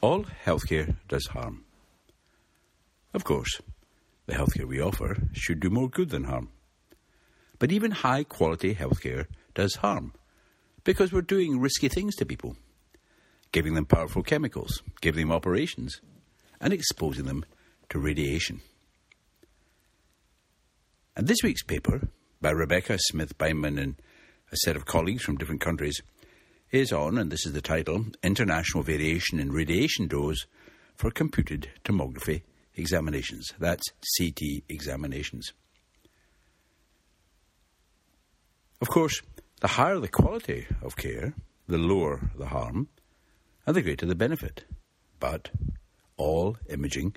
All healthcare does harm. Of course, the healthcare we offer should do more good than harm. But even high quality healthcare does harm because we're doing risky things to people, giving them powerful chemicals, giving them operations, and exposing them to radiation. And this week's paper by Rebecca Smith Bindman and a set of colleagues from different countries is on, and this is the title International Variation in Radiation Dose for Computed Tomography Examinations. That's CT examinations. Of course, the higher the quality of care, the lower the harm, and the greater the benefit. But all imaging,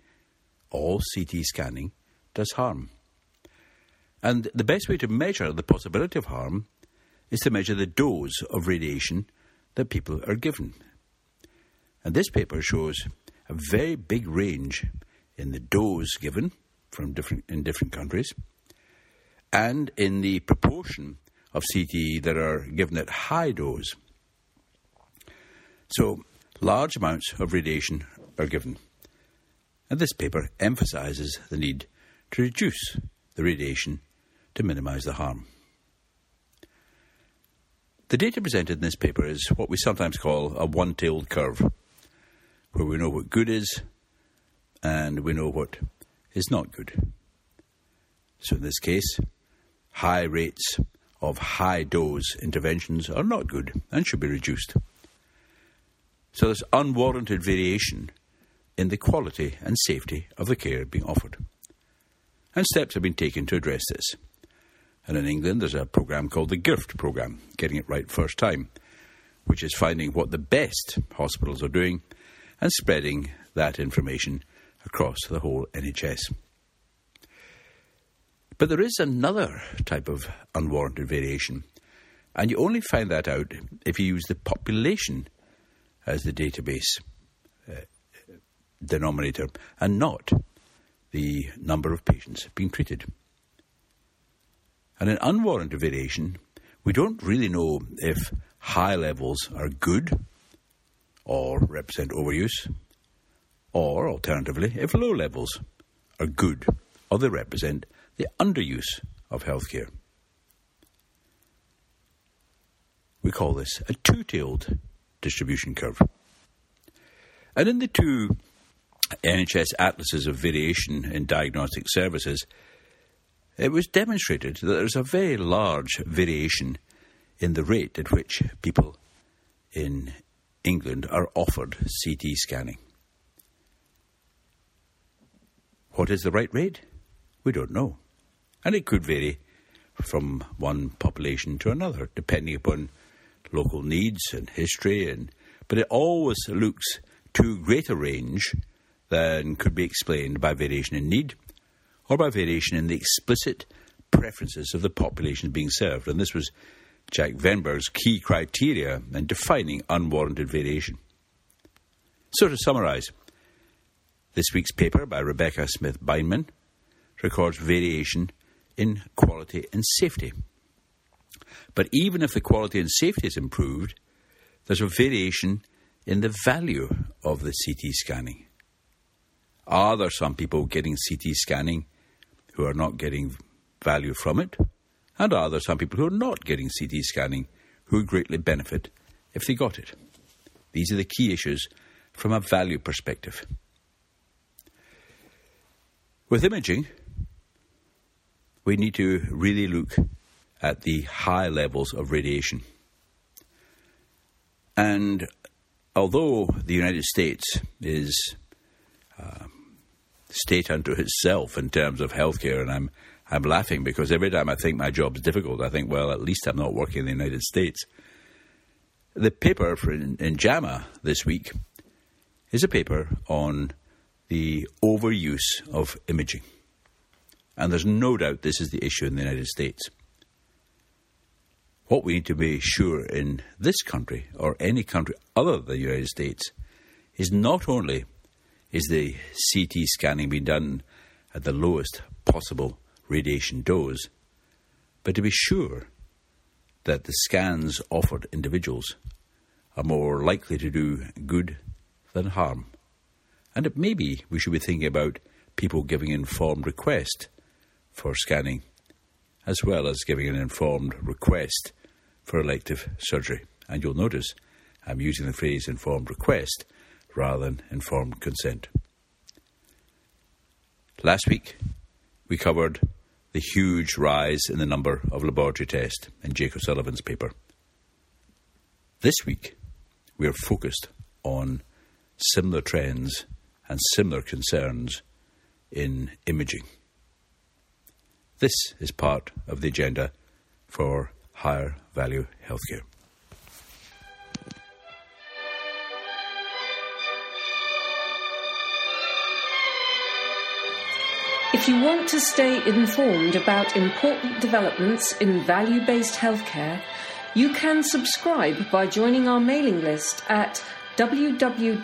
all CT scanning does harm. And the best way to measure the possibility of harm is to measure the dose of radiation that people are given. And this paper shows a very big range in the dose given from different in different countries and in the proportion of CTE that are given at high dose. So large amounts of radiation are given. And this paper emphasizes the need to reduce the radiation to minimize the harm. The data presented in this paper is what we sometimes call a one tailed curve, where we know what good is and we know what is not good. So, in this case, high rates of high dose interventions are not good and should be reduced. So, there's unwarranted variation in the quality and safety of the care being offered. And steps have been taken to address this. And in England, there's a program called the GIRFT program, Getting It Right First Time, which is finding what the best hospitals are doing and spreading that information across the whole NHS. But there is another type of unwarranted variation, and you only find that out if you use the population as the database uh, denominator and not the number of patients being treated. And in unwarranted variation, we don't really know if high levels are good or represent overuse, or alternatively, if low levels are good or they represent the underuse of healthcare. We call this a two tailed distribution curve. And in the two NHS atlases of variation in diagnostic services, it was demonstrated that there's a very large variation in the rate at which people in England are offered CT scanning. What is the right rate? We don't know. And it could vary from one population to another, depending upon local needs and history, and but it always looks to greater range than could be explained by variation in need or by variation in the explicit preferences of the population being served. And this was Jack Wennberg's key criteria in defining unwarranted variation. So, to summarise, this week's paper by Rebecca Smith Bindman records variation in quality and safety. But even if the quality and safety is improved, there's a variation in the value of the CT scanning. Are there some people getting CT scanning who are not getting value from it, and are there some people who are not getting CT scanning who would greatly benefit if they got it? These are the key issues from a value perspective. With imaging, we need to really look at the high levels of radiation. And although the United States is state unto itself in terms of healthcare, and I'm I'm laughing because every time I think my job's difficult, I think, well, at least I'm not working in the United States. The paper in, in JAMA this week is a paper on the overuse of imaging. And there's no doubt this is the issue in the United States. What we need to be sure in this country or any country other than the United States is not only is the CT scanning being done at the lowest possible radiation dose, but to be sure that the scans offered individuals are more likely to do good than harm. And it maybe we should be thinking about people giving informed request for scanning, as well as giving an informed request for elective surgery. And you'll notice I'm using the phrase informed request rather than informed consent. Last week, we covered the huge rise in the number of laboratory tests in Jacob Sullivan's paper. This week, we are focused on similar trends and similar concerns in imaging. This is part of the agenda for higher value healthcare. If you want to stay informed about important developments in value based healthcare, you can subscribe by joining our mailing list at www.3vh.org